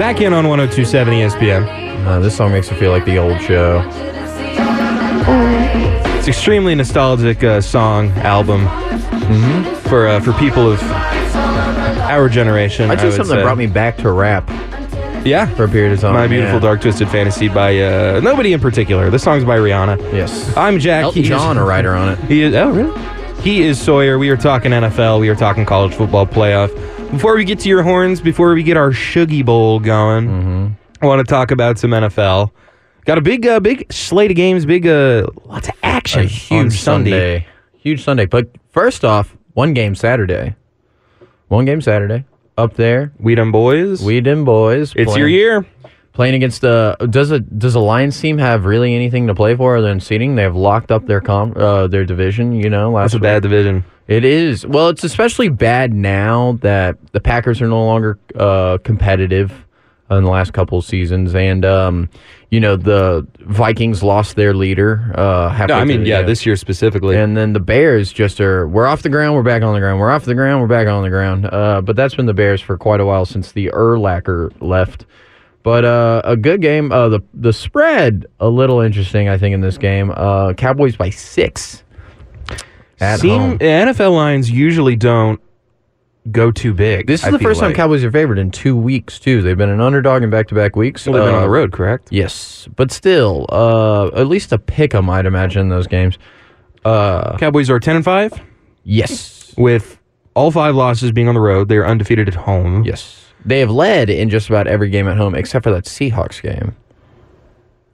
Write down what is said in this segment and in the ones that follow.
Back in on 1027 ESPN. Uh, this song makes me feel like the old show. It's extremely nostalgic uh, song album for uh, for people of our generation. I would something that brought me back to rap yeah for a period of time. My Beautiful yeah. Dark Twisted Fantasy by uh, nobody in particular. The song's by Rihanna. Yes. I'm Jack. Elton is- John, a writer on it. He is. Oh, really? He is Sawyer. We are talking NFL. We are talking college football playoff. Before we get to your horns, before we get our Shuggy Bowl going, Mm-hmm. I want to talk about some NFL. Got a big, uh, big slate of games. Big, uh, lots of action. A on huge Sunday. Huge Sunday. But first off, one game Saturday. One game Saturday. Up there. We done boys. We them boys. it's your playing- year. Playing against the does a does a Lions team have really anything to play for other than seeding? They have locked up their com uh, their division. You know, last That's a week. bad division. It is. Well, it's especially bad now that the Packers are no longer uh, competitive in the last couple of seasons, and um, you know the Vikings lost their leader. Uh, No, I mean, the- yeah, this year specifically. and then the Bears just are. We're off the ground. We're back on the ground. We're off the ground. We're back on the ground. Uh, but that's been the Bears for quite a while since the Urlacher left. But uh, a good game. Uh, the the spread a little interesting. I think in this game, uh, Cowboys by six. At Seem home. NFL lines usually don't go too big. This is I the feel first time like. Cowboys are favored in two weeks too. They've been an underdog in back to back weeks. Well, they've been on Uh, the road, correct? Yes, but still, uh, at least a pick 'em, I'd imagine in those games. Uh, Cowboys are ten and five yes, with all five losses being on the road. They are undefeated at home. yes, they have led in just about every game at home except for that Seahawks game.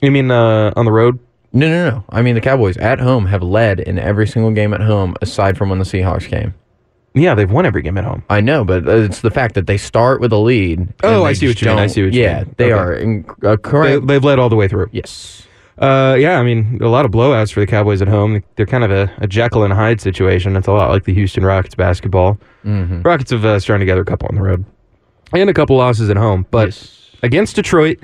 You mean uh, on the road? No, no, no. I mean the Cowboys at home have led in every single game at home aside from when the Seahawks came. Yeah, they've won every game at home. I know, but it's the fact that they start with a lead. Oh, I see what you mean. I see what you mean. yeah, mean. they Okay. are in, uh, They, correct. they've led all the way through. yes. Uh, yeah, I mean, a lot of blowouts for the Cowboys at home. They're kind of a, a Jekyll and Hyde situation. It's a lot like the Houston Rockets basketball. Mm-hmm. Rockets have uh, strung together a couple on the road and a couple losses at home, but Yes. against Detroit,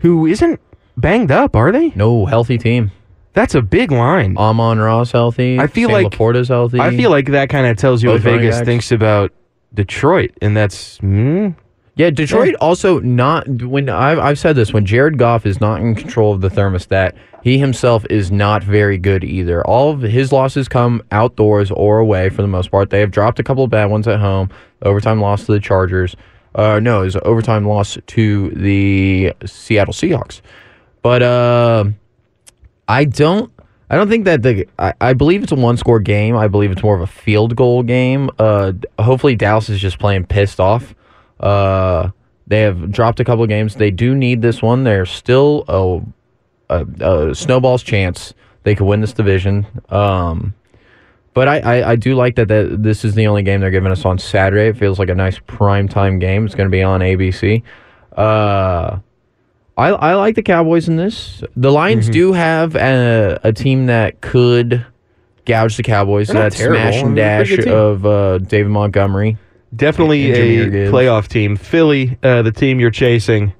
who isn't banged up, are they? No healthy team. That's a big line. Amon-Ra's healthy. I feel Sam like- LaPorta's healthy. I feel like that kind of tells you what Both running Vegas backs. thinks about Detroit, and that's hmm, yeah. Detroit also not when I've I've said this when Jared Goff is not in control of the thermostat, he himself is not very good either. All of his losses come outdoors or away for the most part. They have dropped a couple of bad ones at home. Overtime loss to the Chargers. Uh, no, it was an overtime loss to the Seattle Seahawks. But uh, I don't. I don't think that the. I, I believe it's a one score game. I believe it's more of a field goal game. Uh, hopefully Dallas is just playing pissed off. Uh, they have dropped a couple of games. They do need this one. There's still a, a, a snowball's chance they could win this division. Um, but I, I, I do like that, that this is the only game they're giving us on Saturday. It feels like a nice prime time game. It's going to be on ABC. Uh, I, I like the Cowboys in this. The Lions do have a, a team that could gouge the Cowboys. They're That smash and dash pretty good team. of uh, David Montgomery. definitely a Gibbs. playoff team. Philly, uh, the team you're chasing.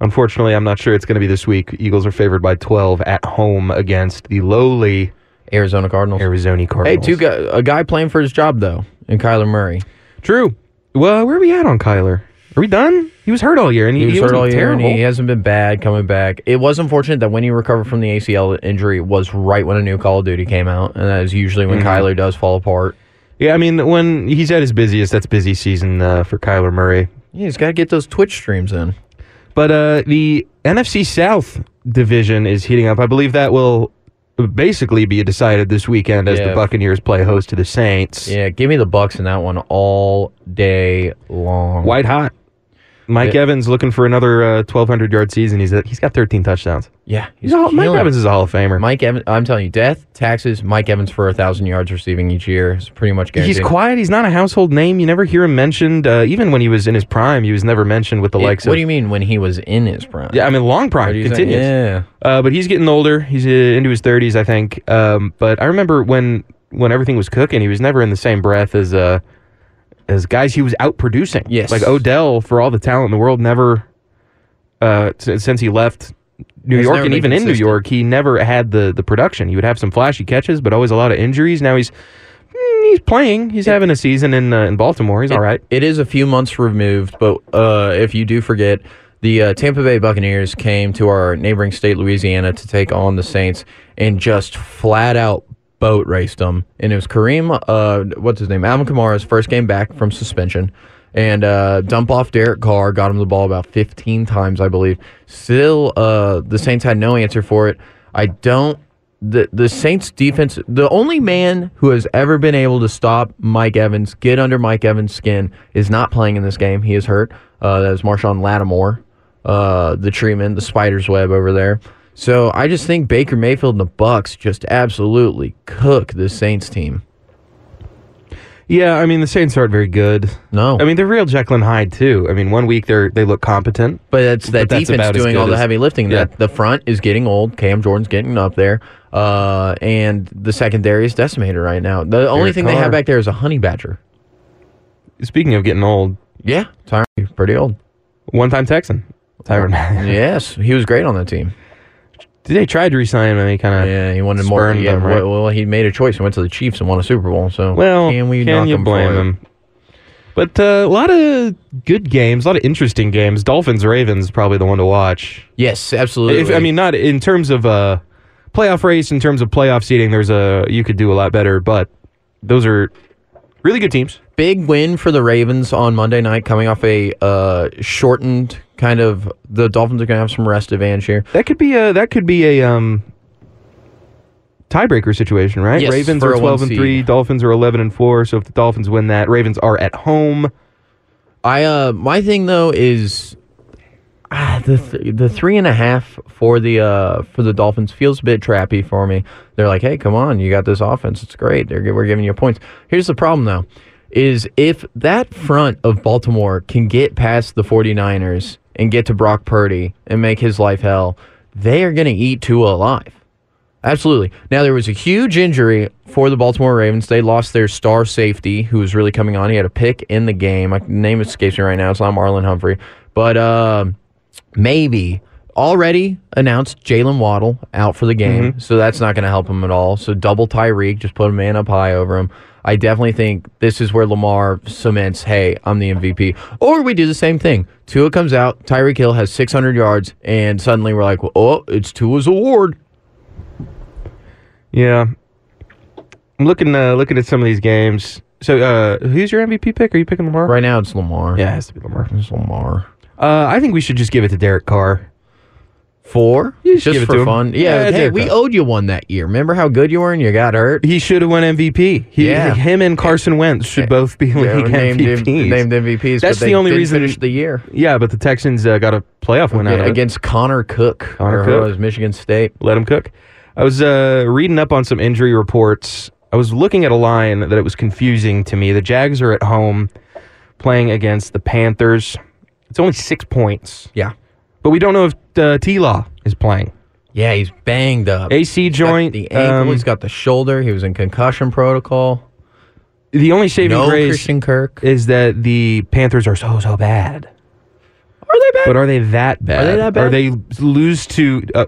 Unfortunately, I'm not sure it's going to be this week. Eagles are favored by 12 at home against the lowly Arizona Cardinals. Arizona Cardinals. Hey, two guy, a guy playing for his job though, and Kyler Murray. True. Well, where are we at on Kyler? Are we done? He was hurt all year, and he, He was hurt all year, and he hasn't been bad coming back. It was unfortunate that when he recovered from the ACL injury was right when a new Call of Duty came out, and that is usually when Mm-hmm. Kyler does fall apart. Yeah, I mean, when he's at his busiest, that's busy season uh, for Kyler Murray. Yeah, he's got to get those Twitch streams in. But uh, the NFC South division is heating up. I believe that will basically be decided this weekend as the Buccaneers play host to the Saints. Yeah, give me the Bucks in that one all day long. White hot. Mike Yeah. Evans looking for another uh, 1,200 yard season. He's he's got 13 touchdowns. Yeah, He's all, Mike. Evans is a Hall of Famer. Mike Evans. I'm telling you, death, taxes. Mike Evans for a thousand yards receiving each year is pretty much guaranteed. He's quiet. He's not a household name. You never hear him mentioned. Uh, even when he was in his prime, he was never mentioned with the It- likes what of. do you mean when he was in his prime? yeah, I mean long prime continues. Yeah. Uh, but he's getting older. He's uh, into his 30s, I think. Um, but I remember when when everything was cooking, he was never in the same breath as uh, as guys he was out producing. Yes. like Odell, for all the talent in the world, never uh, since he left New York and even in New. York, he never had the the production. He would have some flashy catches, but always a lot of injuries. Now he's mm, he's playing. He's having a season in uh, in Baltimore. He's all right. It is a few months removed, but uh, if you do forget, The uh, Tampa Bay Buccaneers came to our neighboring state, Louisiana, to take on the Saints and just flat out boat raced them. And it was Kareem, uh, what's his name? Alvin Kamara's first game back from suspension. And uh, dump off Derek Carr, got him the ball about 15 times, I believe. Still, uh, the Saints had no answer for it. I don't the the Saints defense, the only man who has ever been able to stop Mike Evans, get under Mike Evans' skin, is not playing in this game. He is hurt. Uh, that is Marshon Lattimore, uh, the treatment, the spider's web over there. So I just think Baker Mayfield and the Bucks just absolutely cook the Saints team. Yeah, I mean the Saints aren't very good. No, I mean they're real Jekyll and Hyde too. I mean one week they're they look competent, but that's that but defense as doing all the heavy lifting. Yeah. That the front is getting old. Cam Jordan's getting up there, uh, and the secondary is decimated right now. The only thing they have back there is a honey badger. Speaking of getting old, Yeah, Tyrann, pretty old. one time Texan, Tyrann. Yes, he was great on that team. They tried to resign him and he kind of Yeah, he wanted more. Yeah, them, right? well, he made a choice. He went to the Chiefs and won a Super Bowl. So Well, can we can you him blame him? But uh, a lot of good games, a lot of interesting games. Dolphins Ravens probably the one to watch. Yes, absolutely. If I mean not in terms of uh, playoff race, in terms of playoff seating, there's a you could do a lot better. But those are really good teams. big win for the Ravens on Monday night, coming off a uh, shortened kind of. The Dolphins are going to have some rest advantage here. That could be a that could be a um, tiebreaker situation, right? Yes, Ravens for are a twelve one and three. Dolphins are eleven and four. So if the Dolphins win that, Ravens are at home. I uh, my thing though is. Ah, the th- the three and a half for the uh for the Dolphins feels a bit trappy for me. They're like, hey, come on, you got this offense, it's great. They're we're giving you points. Here's the problem though, is if that front of Baltimore can get past the 49ers and get to Brock Purdy and make his life hell, they are going to eat Tua alive. Absolutely. Now there was a huge injury for the Baltimore Ravens. They lost their star safety, who was really coming on. He had a pick in the game. My name escapes me right now. It's not Marlon Humphrey, but uh, maybe already announced Jaylen Waddle out for the game, so that's not going to help him at all. So double Tyreek, just put a man up high over him. I definitely think this is where Lamar cements, hey, I'm the MVP. Or we do the same thing. Tua comes out, Tyreek Hill has 600 yards, and suddenly we're like, oh, it's Tua's award. Yeah, I'm looking uh, looking at some of these games. So uh, who's your MVP pick? Are you picking Lamar? Right now, it's Lamar. Yeah, it has to be Lamar. It's Lamar. Uh, I think we should just give it to Derek Carr. Four? You just just give it for to him. fun. Yeah, Yeah, hey, Derek we Carr. owed you one that year. Remember how good you were and you got hurt? He should have won MVP. He, Yeah. him and Carson Wentz should both be league named, MVPs. named MVPs. That's but the only didn't reason- finish the year Yeah, but the Texans uh, got a playoff win out of it. against Connor Cook. Connor or Cook. was Michigan State. Let him cook. I was uh, reading up on some injury reports. I was looking at a line that it was confusing to me. The Jags are at home playing against the Panthers. It's only six points, Yeah. but we don't know if uh, T Law is playing. Yeah, he's banged up. AC He's got joint. the ankle. um, he's got the shoulder. He was in concussion protocol. the only saving No grace Christian Kirk. is that the Panthers are so so bad. Are they bad? But are they that bad? Are they that bad? Are they lose to uh,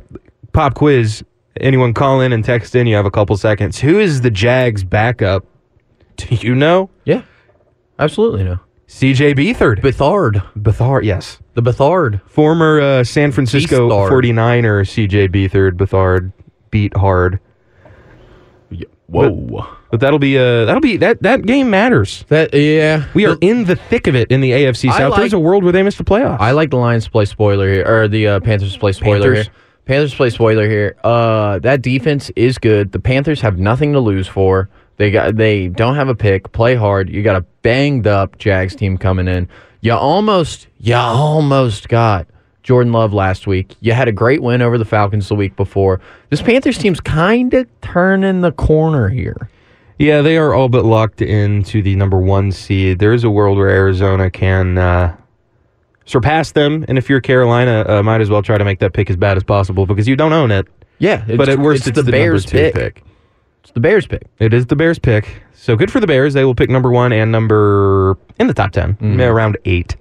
pop quiz? Anyone call in and text in? You have a couple seconds. Who is the Jags backup? Do you know? yeah, absolutely no. C.J. Beathard. Bethard, Bethard, yes. the Bethard. Former uh, San Francisco Beathard. 49er C.J. Beathard. Bethard beat hard. Whoa. But that'll be uh that'll be that that game matters. that yeah. We are in the thick of it in the AFC South. like- There's a world where they miss the playoffs. I like the Lions to play spoiler here, or the uh, Panthers to play spoiler Panthers? here. Panthers play spoiler here. Uh, that defense is good. The Panthers have nothing to lose for. They got they don't have a pick. Play hard. You got a banged up Jags team coming in. You almost you almost got Jordan Love last week. You had a great win over the Falcons the week before. This Panthers team's kind of turning the corner here. Yeah, they are all but locked into the number one seed. There is a world where Arizona can uh, surpass them, and if you're Carolina, uh, might as well try to make that pick as bad as possible because you don't own it. Yeah, it's, but at worst, it's, the, Bears number two pick. It's the Bears pick. It is the Bears pick. So good for the Bears. They will pick number one and number in the top 10, Mm-hmm. around eight.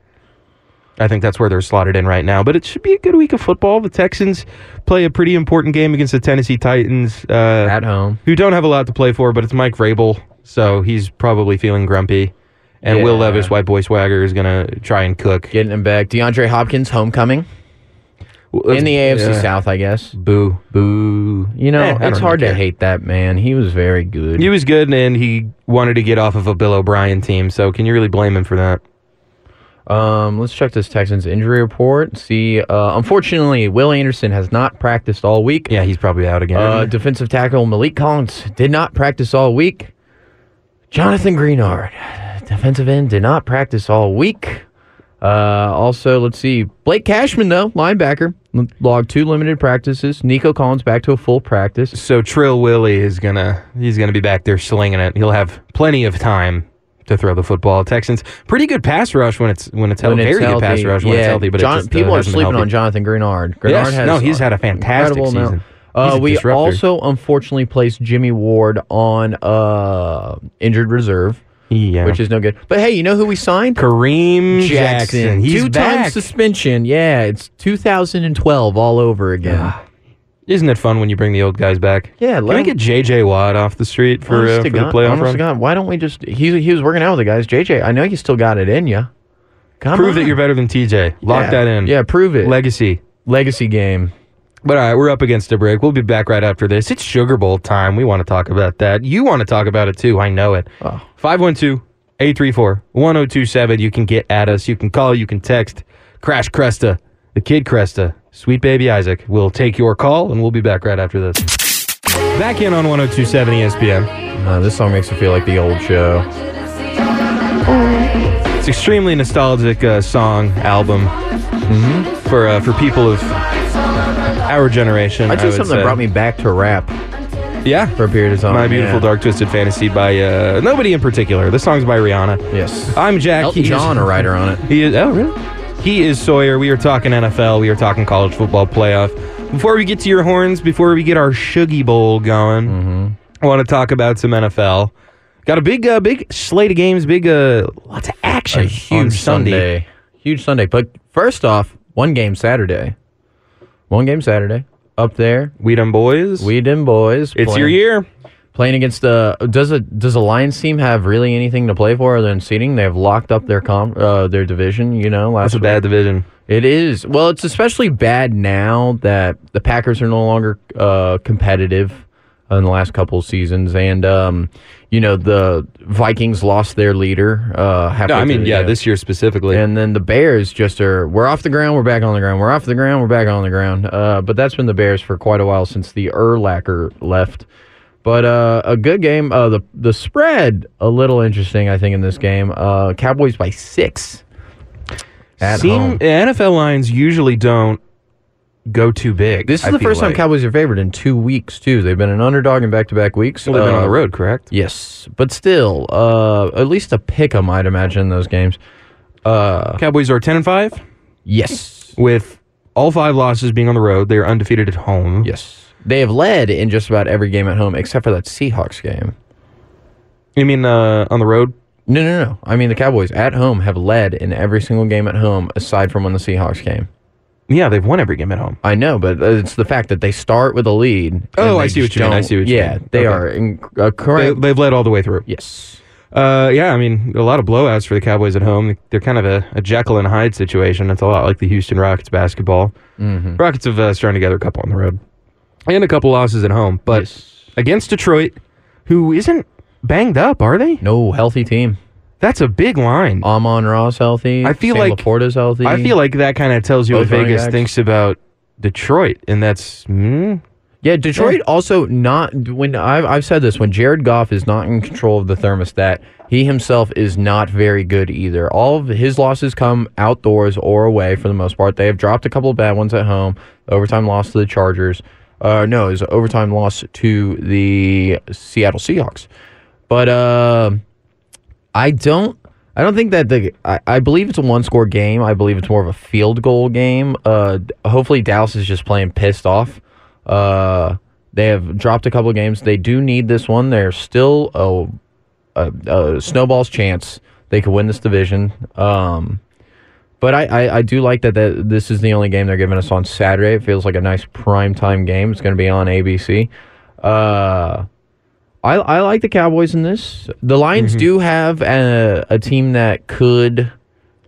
I think that's where they're slotted in right now. But it should be a good week of football. The Texans play a pretty important game against the Tennessee Titans. Uh, At home. who don't have a lot to play for, but it's Mike Vrabel, so he's probably feeling grumpy. And Will Levis, White Boy Swagger, is going to try and cook. Getting him back. DeAndre Hopkins homecoming in the AFC Yeah. South, I guess. Boo, boo. You know, Eh, it's hard really to hate that man. He was very good. He was good, and he wanted to get off of a Bill O'Brien team. So can you really blame him for that? Um, let's check this Texans injury report. See, uh, unfortunately, Will Anderson has not practiced all week. Yeah, he's probably out again. Uh, defensive tackle Maliek Collins did not practice all week. Jonathan Greenard, defensive end, did not practice all week. Uh, also, let's see. Blake Cashman, though, linebacker, logged two limited practices. Nico Collins back to a full practice. so Trill Willie is gonna he's gonna be back there slinging it. He'll have plenty of time to throw the football. Texans pretty good pass rush when it's when it's healthy. Very good pass rush when yeah, it's healthy. But it just, uh, people are sleeping on. Jonathan Greenard. Greenard Yes, has no, he's had a fantastic incredible amount. season. Uh, we disruptor. also unfortunately placed Jimmy Ward on uh, injured reserve, Yeah. which is no good. But hey, you know who we signed? Kareem Jackson. He's Two-time suspension. Yeah, it's 2012 all over again. Isn't it fun when you bring the old guys back? Yeah, Can let we him- get JJ Watt off the street for, Honest uh, to for the God- playoff honest run? God, why don't we just? He he was working out with the guys. JJ, I know you still got it in you. Come Prove on. that you're better than TJ. Lock Yeah. that in. Yeah, prove it. Legacy. Legacy game. But all right, we're up against a break. We'll be back right after this. It's Sugar Bowl time. We want to talk about that. You want to talk about it too. I know it. Oh. 512 834 1027. You can get at us. You can call. You can text. Crash Cresta, the kid Cresta, sweet baby Isaac. We'll take your call and we'll be back right after this. Back in on 1027 ESPN. Uh, this song makes me feel like the old show. It's extremely nostalgic uh, song album for uh, for people of our generation. I I did would something say. that brought me back to rap yeah for a period of time. My Beautiful yeah. Dark Twisted Fantasy by uh, nobody in particular. The song's by Rihanna. Yes. I'm Jack. Elton He is- John, a writer on it. He is. Oh, really? He is Sawyer. We are talking NFL. We are talking college football playoff. Before we get to your horns, before we get our Shuggy Bowl going, Mm-hmm. I want to talk about some NFL. Got a big, uh, big slate of games. Big, uh, lots of action. A huge Sunday. Sunday. Huge Sunday. But first off, one game Saturday. One game Saturday. Up there. We done boys. We them boys. It's playing- your year. Playing against the does a does a Lions team have really anything to play for other than seating? They have locked up their com uh, their division. You know, last That's a week. bad division. It is. Well, it's especially bad now that the Packers are no longer uh, competitive in the last couple of seasons, and um, you know the Vikings lost their leader. Uh, No, I mean, yeah, this year specifically. And then the Bears just are. We're off the ground. We're back on the ground. We're off the ground. We're back on the ground. Uh, but that's been the Bears for quite a while since the Urlacher left. But uh, a good game. Uh, the the spread a little interesting. I think in this game. Uh, Cowboys by six. At Seem home. NFL lines usually don't go too big. This is I the first time. Cowboys are favored in two weeks too. They've been an underdog in back to back weeks. Well, they've been on Uh, the road, correct? Yes, but still, uh, at least a pick 'em, I'd imagine in those games. Uh, Cowboys are ten and five yes, with all five losses being on the road. They are undefeated at home. yes, they have led in just about every game at home except for that Seahawks game. You mean uh, on the road? No, no, no. I mean the Cowboys at home have led in every single game at home aside from when the Seahawks game. Yeah, they've won every game at home. I know, but it's the fact that they start with a lead. Oh, I see what just you mean. I see what you yeah, mean. Yeah, they Okay. are in, uh, They, they've led all the way through. yes. Uh, yeah, I mean, a lot of blowouts for the Cowboys at home. They're kind of a, a Jekyll and Hyde situation. It's a lot like the Houston Rockets basketball. Mm-hmm. Rockets have uh, strung together a couple on the road and a couple losses at home. But Yes. against Detroit, who isn't banged up, are they? No healthy team. That's a big line. Amon-Ra's healthy. I feel Sam like- LaPorta's healthy. I feel like that kind of tells you what Both running Vegas backs. thinks about Detroit, and that's mm, yeah. Detroit also not when I've I've said this when Jared Goff is not in control of the thermostat, he himself is not very good either. All of his losses come outdoors or away for the most part. They have dropped a couple of bad ones at home. Overtime loss to the Chargers. Uh, no, it was an overtime loss to the Seattle Seahawks. But uh, I don't. I don't think that the. I, I believe it's a one score game. I believe it's more of a field goal game. Uh, hopefully Dallas is just playing pissed off. Uh, they have dropped a couple of games. They do need this one. They're still a, a, a snowball's chance they could win this division. Um, but I, I, I do like that, that this is the only game they're giving us on Saturday. It feels like a nice prime time game. It's going to be on ABC. Uh, I, I like the Cowboys in this. The Lions Mm-hmm. do have a, a team that could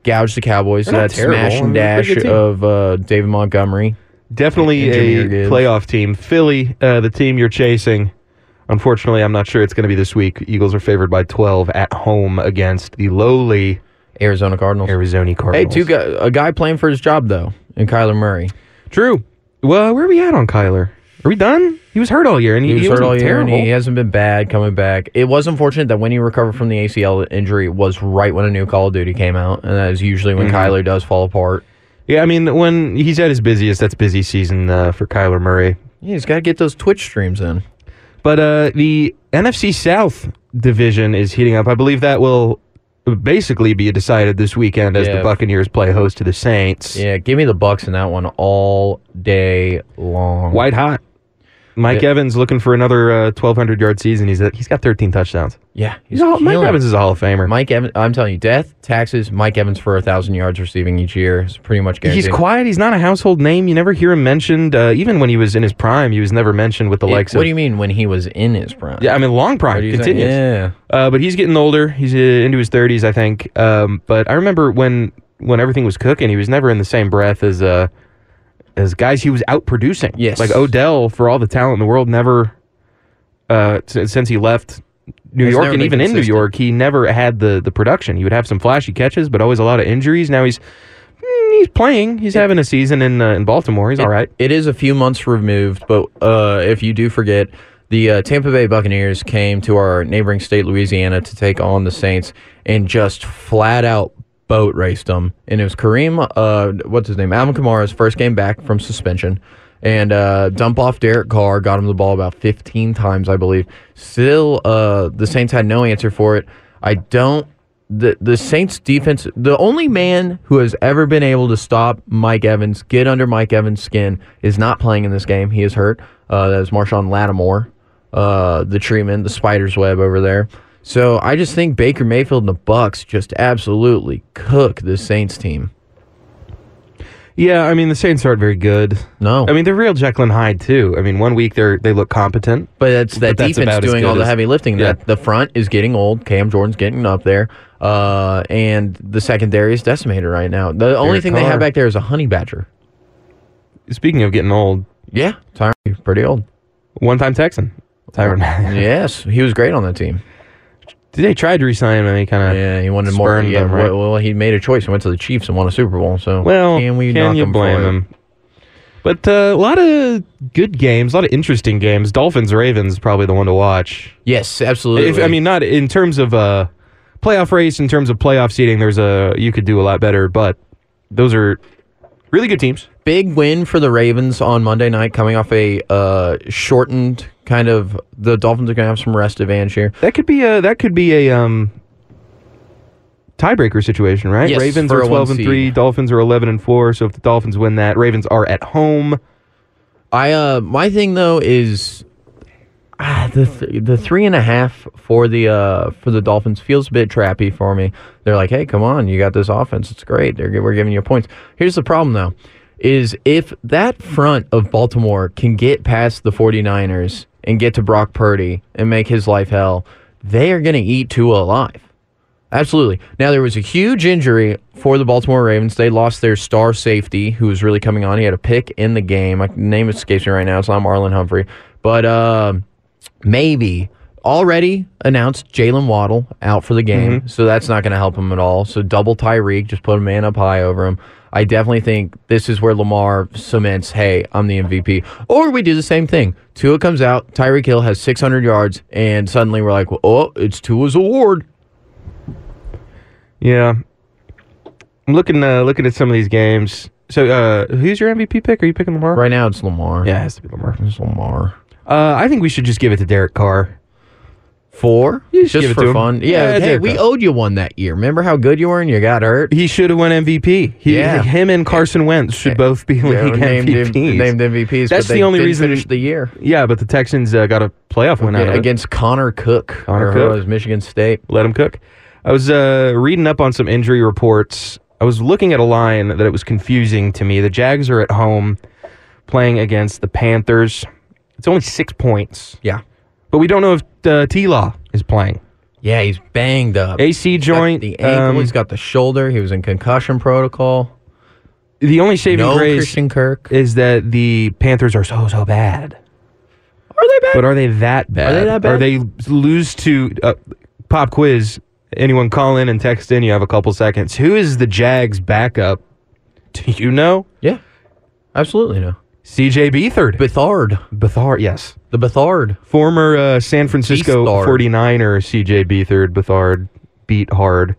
gouge the Cowboys. That smash and dash pretty good team. of uh, David Montgomery. Definitely a playoff team. Philly, uh, the team you're chasing. Unfortunately, I'm not sure it's going to be this week. Eagles are favored by 12 at home against the lowly Arizona Cardinals. Arizona Cardinals. Hey, two guy, a guy playing for his job though, and Kyler Murray. True. Well, where are we at on Kyler? Are we done? He was hurt all year, and he, He was hurt all year, and he hasn't been bad coming back. It was unfortunate that when he recovered from the ACL injury was right when a new Call of Duty came out, and that is usually when Mm-hmm. Kyler does fall apart. Yeah, I mean, when he's at his busiest, that's busy season uh, for Kyler Murray. Yeah, he's got to get those Twitch streams in. But uh, the NFC South division is heating up. I believe that will basically be decided this weekend as Yeah. the Buccaneers play host to the Saints. Yeah, give me the Bucks in that one all day long. White hot. Mike Yeah. Evans looking for another uh, 1,200 yard season. He's he's got 13 touchdowns. Yeah, He's a, Mike Evans is a Hall of Famer. Mike Evans. I'm telling you, death, taxes. Mike Evans for a thousand yards receiving each year is pretty much guaranteed. He's quiet. He's not a household name. You never hear him mentioned. Uh, even when he was in his prime, he was never mentioned with the It- likes what of. do you mean when he was in his prime? yeah, I mean long prime continues. Yeah. Uh, but he's getting older. He's uh, into his 30s, I think. Um, but I remember when when everything was cooking, he was never in the same breath as uh, as guys he was out producing. Yes. like Odell, for all the talent in the world, never uh, since he left New York and even in New. York, he never had the the production. He would have some flashy catches, but always a lot of injuries. Now he's mm, he's playing. He's having a season in uh, in Baltimore. He's all right. It is a few months removed, but uh, if you do forget, the uh, Tampa Bay Buccaneers came to our neighboring state, Louisiana, to take on the Saints and just flat out boat raced them. And it was Kareem, uh, what's his name? Alvin Kamara's first game back from suspension. And uh, dump off Derek Carr, got him the ball about 15 times, I believe. Still, uh, the Saints had no answer for it. I don't the the Saints defense, the only man who has ever been able to stop Mike Evans, get under Mike Evans' skin, is not playing in this game. He is hurt. Uh, that is Marshon Lattimore, uh, the treatment, the spider's web over there. So I just think Baker Mayfield and the Bucks just absolutely cook this Saints team. Yeah, I mean the Saints aren't very good. No, I mean they're real Jekyll and Hyde too. I mean one week they're they look competent. but it's that but that's defense doing all the as- heavy lifting. yeah. That the front is getting old. Cam Jordan's getting up there, uh, and the secondary is decimated right now. The only Derek thing they have back there is a honey badger. Speaking of getting old, Yeah, Tyrann, pretty old. one time Texan, Tyrann. Yes, he was great on that team. Did they tried to resign him and he kind of Yeah, he wanted more. Yeah, them, right? well, he made a choice and went to the Chiefs and won a Super Bowl. So Well, can we can you him blame him? But uh, a lot of good games, a lot of interesting games. Dolphins Ravens probably the one to watch. Yes, absolutely. If, I mean, not in terms of uh, playoff race, in terms of playoff seating. There's a you could do a lot better, but those are really good teams. big win for the Ravens on Monday night, coming off a uh, shortened kind of. The Dolphins are going to have some rest advantage here. That could be a that could be a um, tiebreaker situation, right? Yes, Ravens are twelve and three. Dolphins are eleven and four. So if the Dolphins win that, Ravens are at home. I uh, my thing though is. Ah, the th- the three and a half for the uh for the Dolphins feels a bit trappy for me. They're like, hey, come on, you got this offense, it's great. They're we're giving you points. Here's the problem though, is if that front of Baltimore can get past the 49ers and get to Brock Purdy and make his life hell, they are gonna eat Tua alive. Absolutely. Now there was a huge injury for the Baltimore Ravens. They lost their star safety, who was really coming on. He had a pick in the game. My name escapes me right now. It's not Marlon Humphrey, but um maybe already announced Jaylen Waddle out for the game, so that's not going to help him at all. So double Tyreek, just put a man up high over him. I definitely think this is where Lamar cements, hey, I'm the MVP. Or we do the same thing. Tua comes out, Tyreek Hill has 600 yards, and suddenly we're like, oh, it's Tua's award. Yeah, I'm looking uh, looking at some of these games. So uh, who's your MVP pick? Are you picking Lamar? Right now it's Lamar. Yeah, it has to be Lamar. It's Lamar. Uh, I think we should just give it to Derek Carr. Four? You just Just give it for fun. Yeah, Yeah, hey, we owed you one that year. Remember how good you were and you got hurt? He should have won MVP. He, Yeah. him and Carson Wentz should both be Yeah, league named, MVPs. named MVPs. That's the only reason- Finish the year Yeah, but the Texans uh, got a playoff win out of it. against Connor Cook. Connor or Cook. was Michigan State. Let him cook. I was uh, reading up on some injury reports. I was looking at a line that it was confusing to me. The Jags are at home playing against the Panthers. It's only six points. Yeah. But we don't know if uh, T Law is playing. Yeah, he's banged up. AC He's got joint. the ankle. um, he's got the shoulder. He was in concussion protocol. the only saving No grace Christian Kirk. is that the Panthers are so so bad. Are they bad? But are they that bad? Are they that bad? Are they lose to uh, pop quiz? Anyone call in and text in? You have a couple seconds. Who is the Jags backup? Do you know? yeah, absolutely no. CJ Beathard. Bethard, Bethard, yes. the Bethard. Former uh, San Francisco Beathard. 49er CJ Beathard. Bethard beat hard.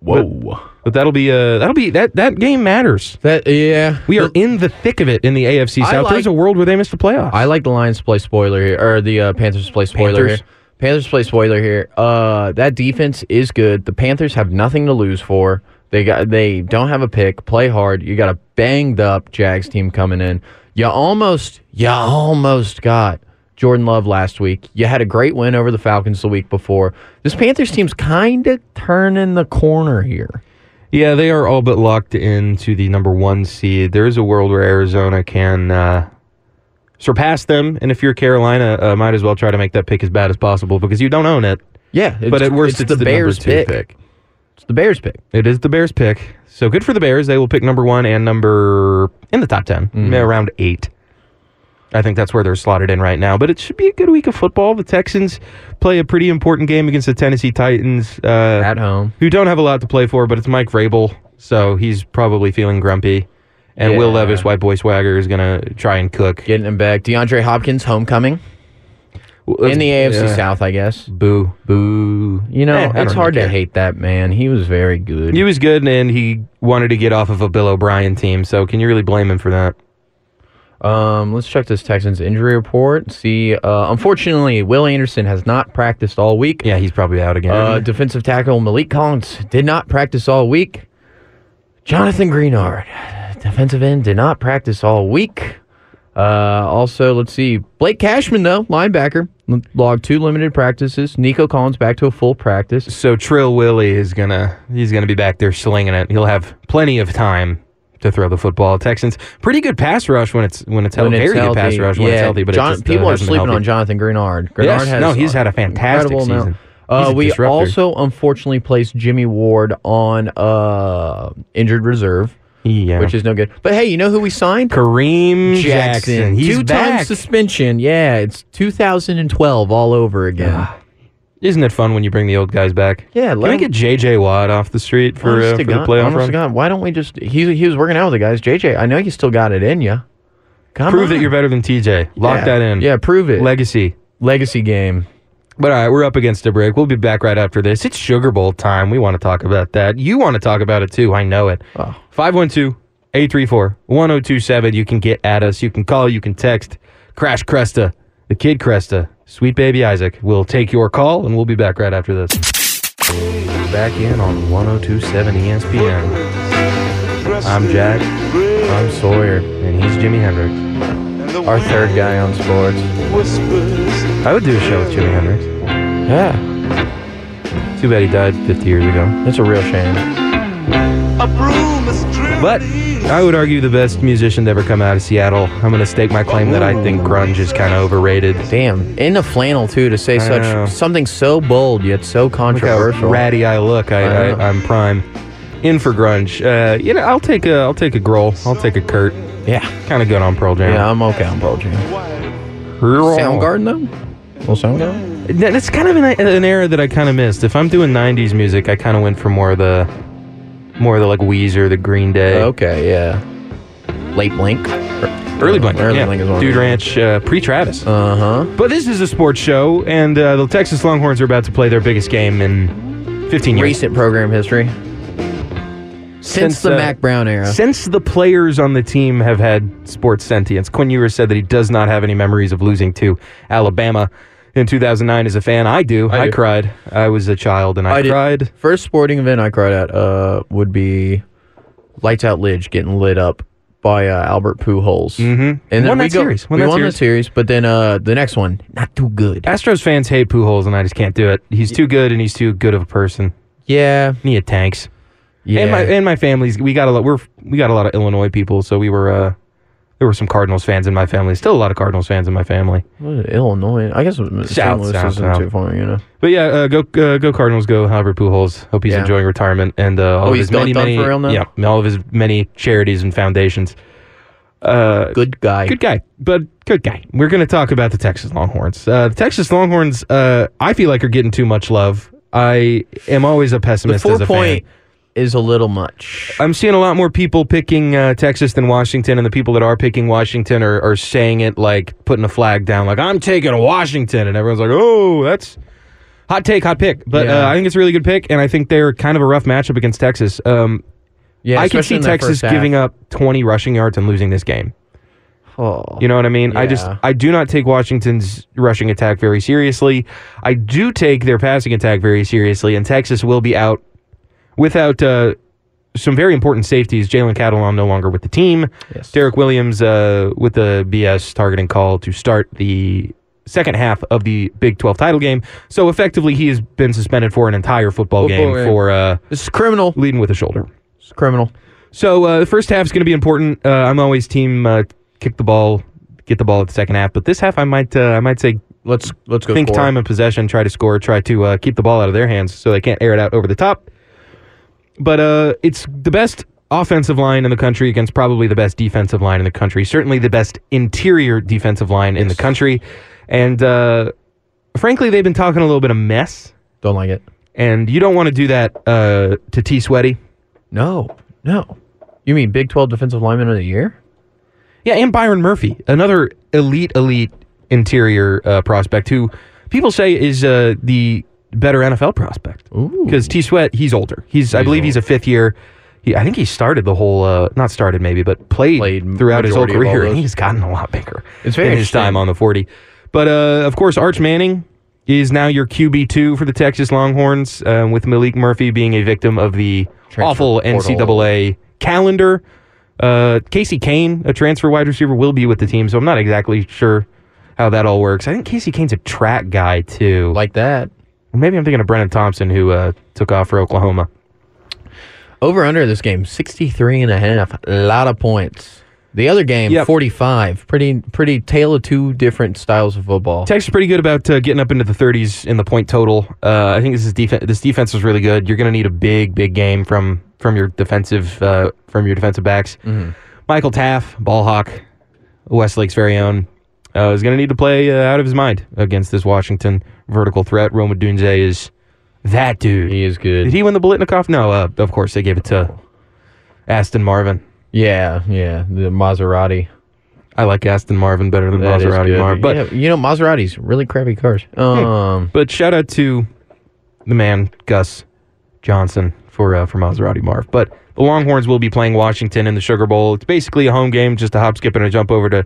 Whoa. But that'll be uh that'll be that that game matters. That yeah. We are in the thick of it in the AFC I South. like- There's a world where they missed the playoffs. I like the Lions play spoiler here, or the uh, Panthers play spoiler Panthers? here. Panthers play spoiler here. Uh, that defense is good. The Panthers have nothing to lose for. They got they don't have a pick. Play hard. You got a banged up Jags team coming in. You almost you almost got Jordan Love last week. You had a great win over the Falcons the week before. This Panthers team's kind of turning the corner here. Yeah, they are all but locked into the number one seed. There is a world where Arizona can uh, surpass them, and if you're Carolina, uh, might as well try to make that pick as bad as possible because you don't own it. Yeah, but at worst, it's, the, Bears two pick. pick. It's the Bears pick. It is the Bears pick. So good for the Bears. They will pick number one and number in the top 10, Mm-hmm. around eight. I think that's where they're slotted in right now. But it should be a good week of football. The Texans play a pretty important game against the Tennessee Titans, uh, At home. who don't have a lot to play for, but it's Mike Vrabel, so he's probably feeling grumpy. And Will Yeah. Levis, white boy swagger, is going to try and cook. Getting him back. DeAndre Hopkins homecoming in the AFC Yeah. South, I guess. Boo, boo. You know, Eh, it's hard really to hate that man. He was very good. He was good, and he wanted to get off of a Bill O'Brien team, so can you really blame him for that? Um, let's check this Texans injury report. See, uh, unfortunately, Will Anderson has not practiced all week. Yeah, he's probably out again. Uh, defensive tackle Maliek Collins did not practice all week. Jonathan Greenard, defensive end, did not practice all week. Uh, also, let's see. Blake Cashman, though, linebacker, l- logged two limited practices. Nico Collins back to a full practice. So Trill Willie is gonna he's gonna be back there slinging it. He'll have plenty of time to throw the football. Texans pretty good pass rush when it's when it's healthy. When it's Very good pass rush when it's healthy. But it Jon- just, uh, people are sleeping on Jonathan Greenard. Greenard Yes, has no, he's had a fantastic season. Uh, we disruptor. also unfortunately placed Jimmy Ward on uh, injured reserve, Yeah. which is no good. But hey, you know who we signed? Kareem Jackson. He's Two-time back. suspension. Yeah, it's 2012 all over again. Isn't it fun when you bring the old guys back? Yeah, Can let we him- get JJ Watt off the street for, Honest uh, to for the God- playoff honest run? God, why don't we just? He he was working out with the guys. JJ, I know you still got it in you. Come Prove on. that you're better than TJ. Lock Yeah. that in. Yeah, prove it. Legacy. Legacy game. But all right, we're up against a break. We'll be back right after this. It's Sugar Bowl time. We want to talk about that. You want to talk about it too. I know it. Oh. 512 834 1027. You can get at us. You can call. You can text. Crash Cresta, the kid Cresta, sweet baby Isaac. We'll take your call and we'll be back right after this. We're back in on 1027 ESPN. I'm Jack, I'm Sawyer, and he's Jimi Hendrix. Our third guy on sports. I would do a show with Jimi Hendrix. Yeah, Too bad he died 50 years ago. that's a real shame. But I would argue the best musician to ever come out of Seattle. I'm going to stake my claim that I think grunge is kind of overrated. Damn, in the flannel too to say I know. such something so bold yet so Look how controversial. ratty I look. I, I I, know. I'm prime. In for grunge. Uh, you know, I'll take a I'll take a Grohl. I'll take a Kurt. Yeah, Kind of good on Pearl Jam. yeah, I'm okay on Pearl Jam. Soundgarden though, well, Soundgarden. That- That's kind of an, an era that I kind of missed. If I'm doing '90s music, I kind of went for more of the, more of the like Weezer, the Green Day, Okay, yeah. Late Blink. early Blink, Early yeah. Blink is one. Dude Ranch, uh, pre-Travis. Uh huh. But this is a sports show, and uh, the Texas Longhorns are about to play their biggest game in 15 years. Recent program history. Since, Since, the uh, Mack Brown era. Since the players on the team have had sports sentience, Quinn Ewers said that he does not have any memories of losing to Alabama in 2009 as a fan. I do. I, I do. cried. I was a child and I, I did. cried. First sporting event I cried at uh, would be Lights Out Lidge getting lit up by uh, Albert Pujols. Mhm. And then Won we that go, series. Won we that won series. the series, but then uh, the next one, not too good. Astros fans hate Pujols, and I just can't do it. He's too good, and he's too good of a person. Yeah, He had tanks. Yeah. And my and my family's we got a lot. We're we got a lot of Illinois people, so we were uh, There were some Cardinals fans in my family. Still a lot of Cardinals fans in my family. What, Illinois. I guess St. South, Louis south, isn't south. too far, you know. But yeah, uh, go uh, go Cardinals, go Albert Pujols. Hope he's Yeah. enjoying retirement and uh, all Oh, of his many many for real now? yeah all of his many charities and foundations. Uh, Good guy. good guy, but good guy. We're going to talk about the Texas Longhorns. Uh, the Texas Longhorns, uh, I feel like are getting too much love. I am always a The pessimist four as a point fan. Is a little much. I'm seeing a lot more people picking uh, Texas than Washington, and the people that are picking Washington are, are saying it like putting a flag down, like I'm taking Washington, and everyone's like, "Oh, that's hot take, hot pick." But Yeah. uh, I think it's a really good pick, and I think they're kind of a rough matchup against Texas. Um, Yeah, I can see Texas giving up 20 rushing yards and losing this game. Oh. You know what I mean? I just I do not take Washington's rushing attack very seriously. I do take their passing attack very seriously, and Texas will be out without uh, some very important safeties. Jalen Catalon no longer with the team. Yes. Derrick Williams uh, with the BS targeting call to start the second half of the Big 12 title game. So effectively, he has been suspended for an entire football, Football game game. for uh, This is criminal. leading with a shoulder. It's criminal. So uh, the first half is going to be important. Uh, I'm always team uh, kick the ball, get the ball at the second half. But this half, I might uh, I might say Let's let's go. think score. time of possession, try to score, try to uh, keep the ball out of their hands so they can't air it out over the top. But uh, it's the best offensive line in the country against probably the best defensive line in the country. Certainly the best interior defensive line in the country. And uh, frankly, they've been talking a little bit of mess. Don't like it. And you don't want to do that uh, to T. Sweaty. No, no. You mean Big Twelve Defensive Lineman of the Year? Yeah, and Byron Murphy, another elite, elite interior uh, prospect who people say is uh, the better NFL prospect. Because T. Sweat, he's older. He's, I He's believe, he's a fifth year. He, I think he started the whole, uh, not started maybe, but played, Played throughout his whole majority of all career. And those. he's gotten a lot bigger. It's very in his interesting. time on the forty. But uh, of course, Arch Manning is now your QB two for the Texas Longhorns, um, with Maalik Murphy being a victim of the Transfer awful portal. NCAA calendar. Uh, Casey Kane, a transfer wide receiver, will be with the team, so I'm not exactly sure how that all works. I think Casey Kane's a track guy too. Like that. Maybe I'm thinking of Brenen Thompson, who uh, took off for Oklahoma. Over under this game, 63 and a half. A lot of points. The other game, Yep. 45. Pretty pretty tale of two different styles of football. Texas is pretty good about uh, getting up into the 30s in the point total. Uh, I think this is defense. This defense is really good. You're going to need a big, big game from from your defensive uh, from your defensive backs. Michael Taaffe, ball hawk, Westlake's very own, uh, is going to need to play uh, out of his mind against this Washington vertical threat. Rome Odunze is that dude. He is good. Did he win the Biletnikoff? No, uh, of course they gave it to Aston Marvin. yeah, yeah. The Maserati. I like Aston Marvin better than That Maserati good. Marv, but yeah, you know, Maseratis, really crappy cars. Um, But shout out to the man Gus Johnson for uh, for Maserati Marv. But the Longhorns will be playing Washington in the Sugar Bowl. It's basically a home game, just a hop, skip, and a jump over to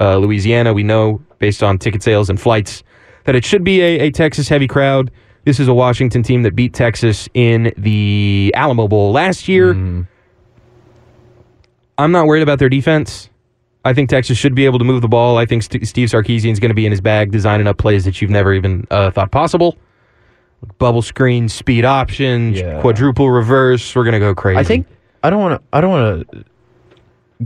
uh, Louisiana. We know based on ticket sales and flights that it should be a, a Texas heavy crowd. This is a Washington team that beat Texas in the Alamo Bowl last year. I'm not worried about their defense. I think Texas should be able to move the ball. I think St- Steve Sarkisian is going to be in his bag designing up plays that you've never even uh, thought possible. Bubble screen, speed option, Yeah. quadruple reverse. We're going to go crazy. I think I don't want to. I don't want to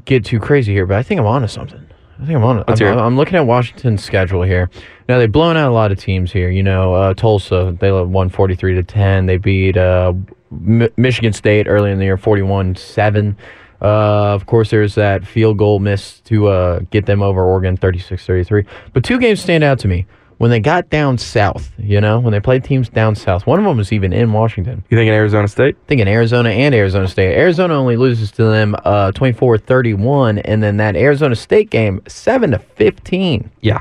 get too crazy here, but I think I'm onto something. I think I'm on it. I'm. I'm looking at Washington's schedule here. Now they've blown out a lot of teams here. You know, uh, Tulsa they won 43 to 10. They beat uh, Mi- Michigan State early in the year 41 7. Uh, of course, there's that field goal miss to uh, get them over Oregon 36 33. But two games stand out to me. When they got down south, you know, when they played teams down south, one of them was even in Washington you think in Arizona State? Think in Arizona and Arizona State. Arizona only loses to them uh 24-31 and then that Arizona State game 7 to 15. Yeah.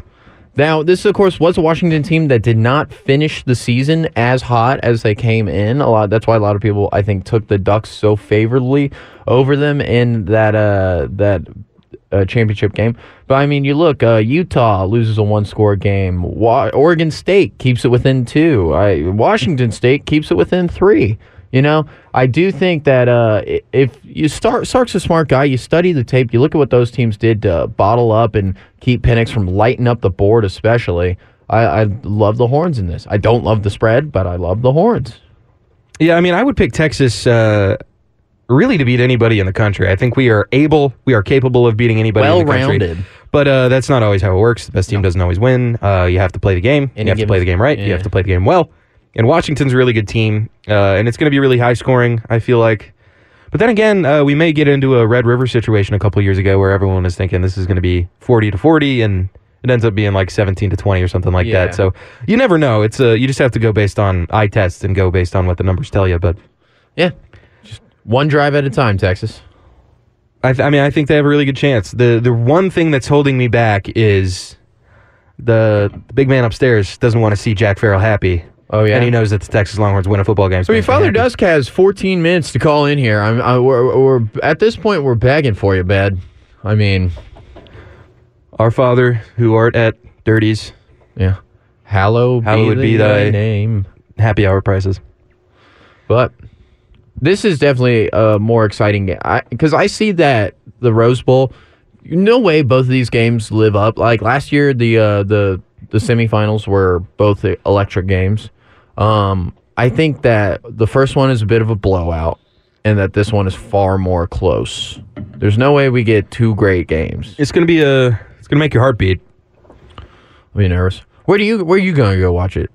Now, this of course was a Washington team that did not finish the season as hot as they came in. A lot that's why a lot of people I think took the Ducks so favorably over them in that uh that uh, championship game. But I mean, you look, uh, Utah loses a one-score game. Wa- Oregon State keeps it within two. I, Washington State keeps it within three. You know, I do think that uh, if you start Sark's a smart guy, you study the tape, you look at what those teams did to bottle up and keep Penix from lighting up the board, especially. I, I love the horns in this. I don't love the spread, but I love the horns. Yeah, I mean, I would pick Texas uh, really to beat anybody in the country. I think we are able, we are capable of beating anybody in the country. Well-rounded. But uh, that's not always how it works. The best team doesn't always win. Uh, you have to play the game. Any you have to given- play the game right. You yeah. have to play the game well. And Washington's a really good team, uh, and it's going to be really high scoring. I feel like. But then again, uh, we may get into a Red River situation a couple years ago where everyone was thinking this is going to be forty to forty, and it ends up being like seventeen to twenty or something like Yeah. that. So you never know. It's uh, you just have to go based on eye tests and go based on what the numbers tell you. But Yeah. One drive at a time, Texas. I, th- I mean, I think they have a really good chance. the The one thing that's holding me back is the, the big man upstairs doesn't want to see Jack Farrell happy. Oh, yeah? and he knows that the Texas Longhorns win a football game. So your father Dusk has 14 minutes to call in here. I'm, I, we're, we're at this point we're begging for you, Bad. I mean, Our Father who art at Dirties yeah. Hallowed, Hallowed be, be thy thy- name. happy hour prices. But this is definitely a more exciting game because I, see that the Rose Bowl. No way both of these games live up. Like last year, the uh, the the semifinals were both electric games. Um, I think that the first one is a bit of a blowout, and that this one is far more close. There's no way we get two great games. It's gonna be a. It's gonna make your heart beat. I'll be nervous. Where do you where are you gonna go watch it?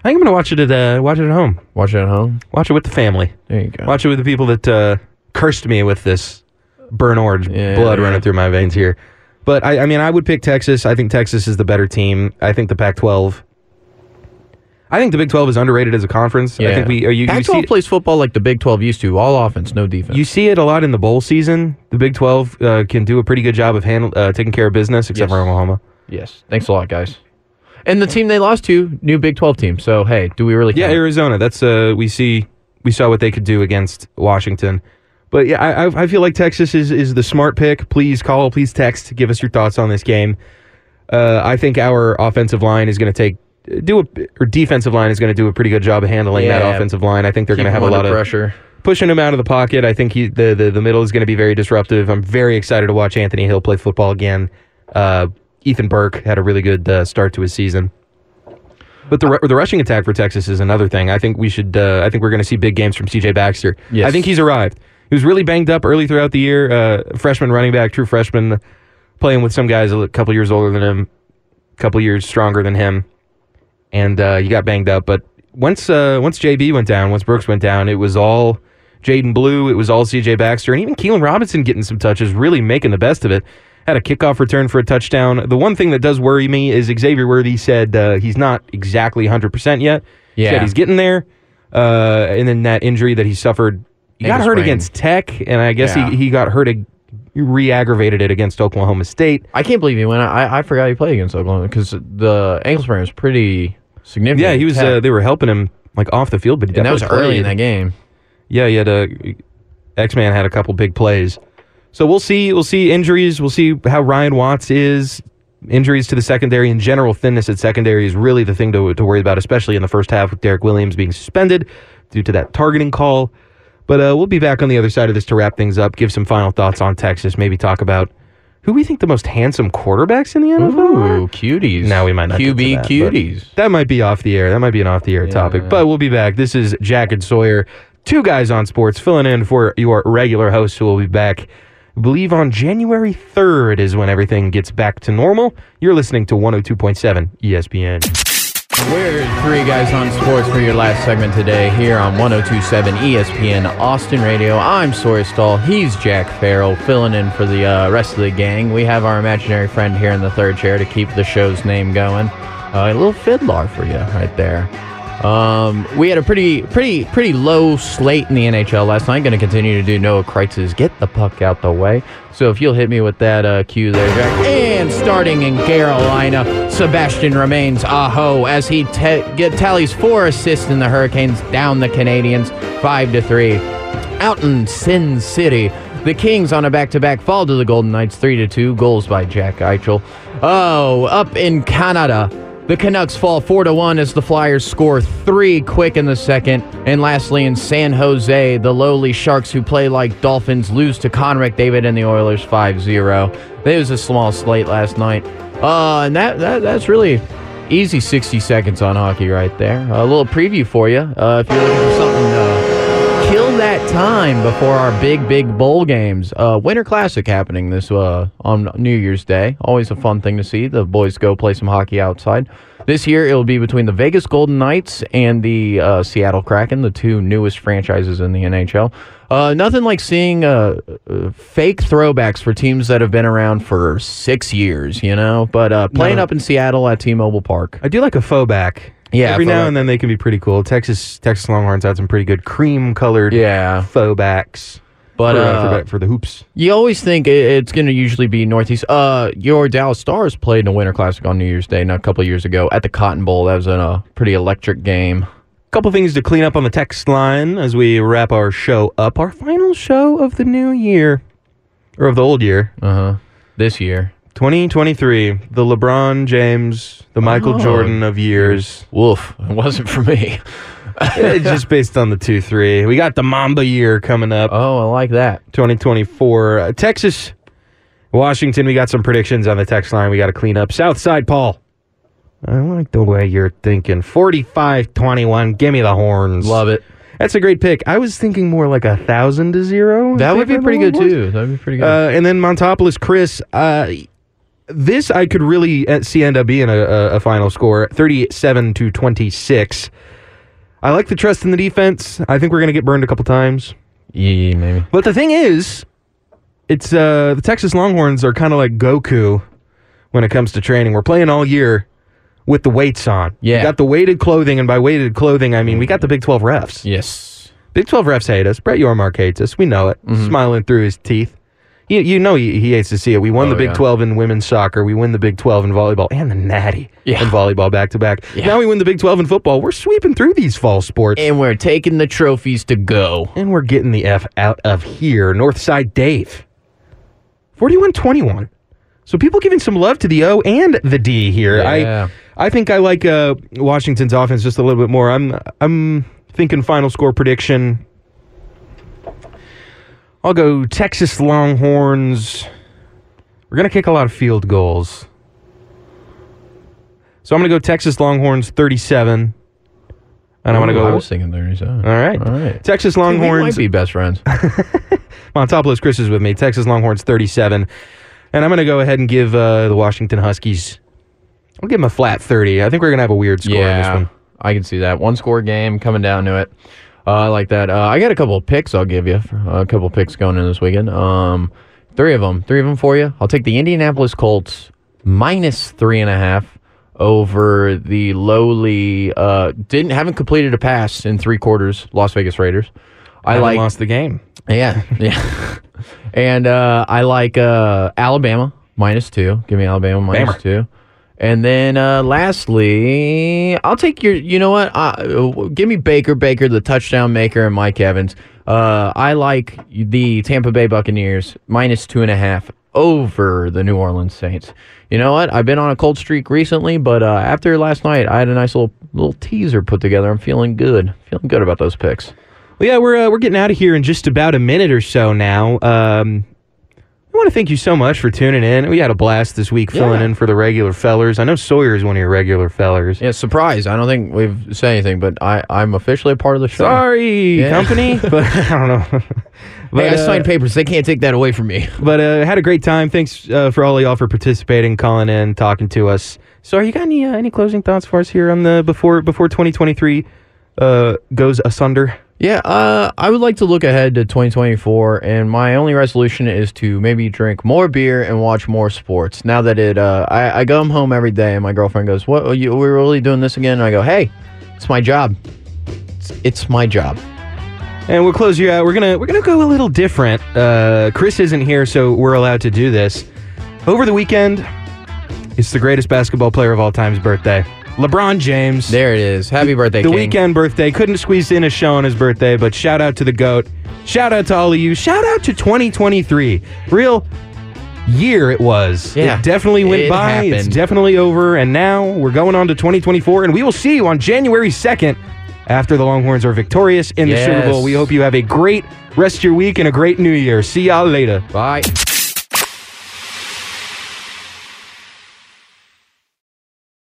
I think I'm gonna watch it at uh, watch it at home. Watch it at home. Watch it with the family. There you go. Watch it with the people that uh, cursed me with this burn orange Yeah, blood yeah. running through my veins here. But I, I mean, I would pick Texas. I think Texas is the better team. I think the Pac-12. I think the Big 12 is underrated as a conference. I think we. Are you, you Pac-12 see, plays football like the Big 12 used to, all offense, no defense. you see it a lot in the bowl season. The Big 12 uh, can do a pretty good job of handle, uh, taking care of business, except Yes. for Oklahoma. yes. Thanks a lot, guys. And the team they lost to, new Big 12 team. So hey, do we really? Yeah, count? Arizona. That's uh, we see we saw what they could do against Washington. But yeah, I, I- feel like Texas is, is the smart pick. Please call, please text, give us your thoughts on this game. Uh, I think our offensive line is going to take do a or defensive line is going to do a pretty good job of handling that Yeah. offensive line. I think they're going to have a lot of pressure. pushing him out of the pocket. I think he the the, the middle is going to be very disruptive. I'm very excited to watch Anthony Hill play football again. Uh, Ethan Burke had a really good uh, start to his season. But the the rushing attack for Texas is another thing. I think we should. Uh, I think we're going to see big games from C.J. Baxter. Yes. I think he's arrived. He was really banged up early throughout the year. Uh, freshman running back, true freshman, playing with some guys a couple years older than him, a couple years stronger than him, and uh, he got banged up. But once uh, once JB went down, once Brooks went down, it was all Jaydon Blue. It was all C.J. Baxter, and even Keilan Robinson getting some touches, really making the best of it. Had a kickoff return for a touchdown. The one thing that does worry me is Xavier Worthy said uh, he's not exactly 100% yet. He Yeah. said he's getting there. Uh, and then that injury that he suffered, he got hurt against Tech, and I guess Yeah. he, he got hurt, ag- re-aggravated it against Oklahoma State. I can't believe he went. I I forgot he played against Oklahoma because the ankle sprain was pretty significant. Yeah, he was. Uh, they were helping him like off the field, but he and that was definitely early in that game. Yeah, he had a X Man had a couple big plays. So we'll see. We'll see injuries. We'll see how Ryan Watts is. Injuries to the secondary and general thinness at secondary is really the thing to, to worry about, especially in the first half with Derrick Williams being suspended due to that targeting call. But uh, we'll be back on the other side of this to wrap things up, give some final thoughts on Texas, maybe talk about who we think the most handsome quarterbacks in the NFL are. Ooh, cuties. Now we might not QB that, cuties. That might be off the air. That might be an off the air topic. But we'll be back. This is Jack and Sawyer, two guys on sports, filling in for your regular host who will be back. I believe on January 3rd is when everything gets back to normal. You're listening to 102.7 ESPN. We're three guys on sports for your last segment today here on 1027 ESPN Austin Radio. I'm Sawyer Stahl. He's Jack Farrell, filling in for the uh, rest of the gang. We have our imaginary friend here in the third chair to keep the show's name going. Uh, a little fiddler for you right there. Um, we had a pretty, pretty, pretty low slate in the NHL last night. Going to continue to do Noah Kreitz's "Get the Puck Out the Way." So if you'll hit me with that uh, cue there, Jack. And starting in Carolina, Sebastian remains aho as he te- get tallies four assists in the Hurricanes down the Canadiens five to three. Out in Sin City, the Kings on a back-to-back fall to the Golden Knights three to two. Goals by Jack Eichel. Oh, up in Canada. The Canucks fall 4 to 1 as the Flyers score 3 quick in the second. And lastly in San Jose, the lowly Sharks who play like Dolphins lose to Connor McDavid and the Oilers 5-0. It was a small slate last night. Uh and that, that that's really easy 60 seconds on hockey right there. A little preview for you. Uh, if you're looking for something uh, kill that time before our big, big bowl games. Uh, Winter Classic happening this uh, on New Year's Day. Always a fun thing to see. The boys go play some hockey outside. This year, it'll be between the Vegas Golden Knights and the uh, Seattle Kraken, the two newest franchises in the NHL. Uh, nothing like seeing uh, uh, fake throwbacks for teams that have been around for six years, you know. But uh, playing No. up in Seattle at T-Mobile Park, I do like a faux back. Yeah, Every now back. and then they can be pretty cool. Texas Texas Longhorns had some pretty good cream colored yeah. faux backs. But for, uh, for, for the hoops. You always think it's going to usually be Northeast. Uh, your Dallas Stars played in a Winter Classic on New Year's Day not a couple of years ago at the Cotton Bowl. That was a pretty electric game. couple things to clean up on the text line as we wrap our show up. Our final show of the new year, or of the old year, Uh huh. This year, 2023. The LeBron James, the Michael Oh. Jordan of years. woof. It wasn't for me. It's just based on the 2 3. We got the Mamba year coming up, Oh, I like that. 2024. Uh, Texas, Washington, we got some predictions on the text line we got to clean up. Southside Paul. I like the way you're thinking. 45 21. Give me the horns. Love it. That's a great pick. I was thinking more like a thousand to zero. That would be pretty good too. That'd be pretty good. Uh, and then Montopolis Chris. Uh, this I could really uh, see end up being a, a, final score, thirty-seven to twenty-six. I like the trust in the defense. I think we're gonna get burned a couple times. yeah, maybe. But the thing is, it's uh, the Texas Longhorns are kind of like Goku when it comes to training. We're playing all year with the weights on. Yeah. we got the weighted clothing, and by weighted clothing, I mean we got the Big Twelve refs. Yes. Big 12 refs hate us. Brett Yormark hates us. We know it. Smiling through his teeth. You, you know he, he hates to see it. We won Oh, the Big yeah. 12 in women's soccer. We win the Big 12 in volleyball and the Natty Yeah. in volleyball back to back. Yeah. Now we win the Big 12 in football. We're sweeping through these fall sports. And we're taking the trophies to go. And we're getting the F out of here. Northside Dave. 41 21. So people giving some love to the O and the D here. Yeah. I I think I like uh, Washington's offense just a little bit more. I'm I'm thinking final score prediction. I'll go Texas Longhorns. We're gonna kick a lot of field goals. So I'm gonna go Texas Longhorns 37. And I'm gonna Ooh, I go was thinking 37. all right. All right. Texas Longhorns. We might be best friends. Montopolis Chris is with me. Texas Longhorns 37. And I'm going to go ahead and give uh, the Washington Huskies, I'll give them a flat 30. I think we're going to have a weird score in this one. I can see that. One score game coming down to it. Uh, I like that. Uh, I got a couple of picks I'll give you. A couple of picks going in this weekend. Um, three of them. Three of them for you. I'll take the Indianapolis Colts minus three and a half over the lowly. Uh, didn't haven't completed a pass in three quarters. Las Vegas Raiders. I Haven't like. lost the game. Yeah, yeah. and uh, I like uh, Alabama minus two. Give me Alabama minus two. And then uh, lastly, I'll take your. You know what? Uh, give me Baker, Baker, the touchdown maker, and Mike Evans. Uh, I like the Tampa Bay Buccaneers minus two and a half over the New Orleans Saints. You know what? I've been on a cold streak recently, but uh, after last night, I had a nice little little teaser put together. I'm feeling good. Feeling good about those picks. Well, yeah, we're, uh, we're getting out of here in just about a minute or so now. Um, want to thank you so much for tuning in. We had a blast this week filling Yeah. in for the regular fellers. I know Sawyer is one of your regular fellers. Yeah, surprise. I don't think we've said anything, but I, I'm officially a part of the show. Sorry, Yeah. company, but I don't know. But, Hey, I uh, signed papers. They can't take that away from me. But uh, had a great time. Thanks uh, for all of y'all for participating, calling in, talking to us. So, are you got any uh, any closing thoughts for us here on the before before 2023 uh, goes asunder? Yeah, uh, I would like to look ahead to 2024, and my only resolution is to maybe drink more beer and watch more sports. Now that it, uh, I, I come home every day, and my girlfriend goes, "What? Are you, we're really doing this again?" And I go, "Hey, it's my job. It's, it's my job." And we'll close you out. We're gonna we're gonna go a little different. Uh, Chris isn't here, so we're allowed to do this. Over the weekend, it's the greatest basketball player of all time's birthday, LeBron James. There it is. Happy birthday, the King. weekend birthday. Couldn't squeeze in a show on his birthday, but shout out to the GOAT. Shout out to all of you. Shout out to 2023. Real year it was. Yeah. It definitely went It by. It's happened. definitely over. And now we're going on to 2024, and we will see you on January 2nd after the Longhorns are victorious in the Super Bowl. We hope you have a great rest of your week and a great new year. See y'all later. Bye.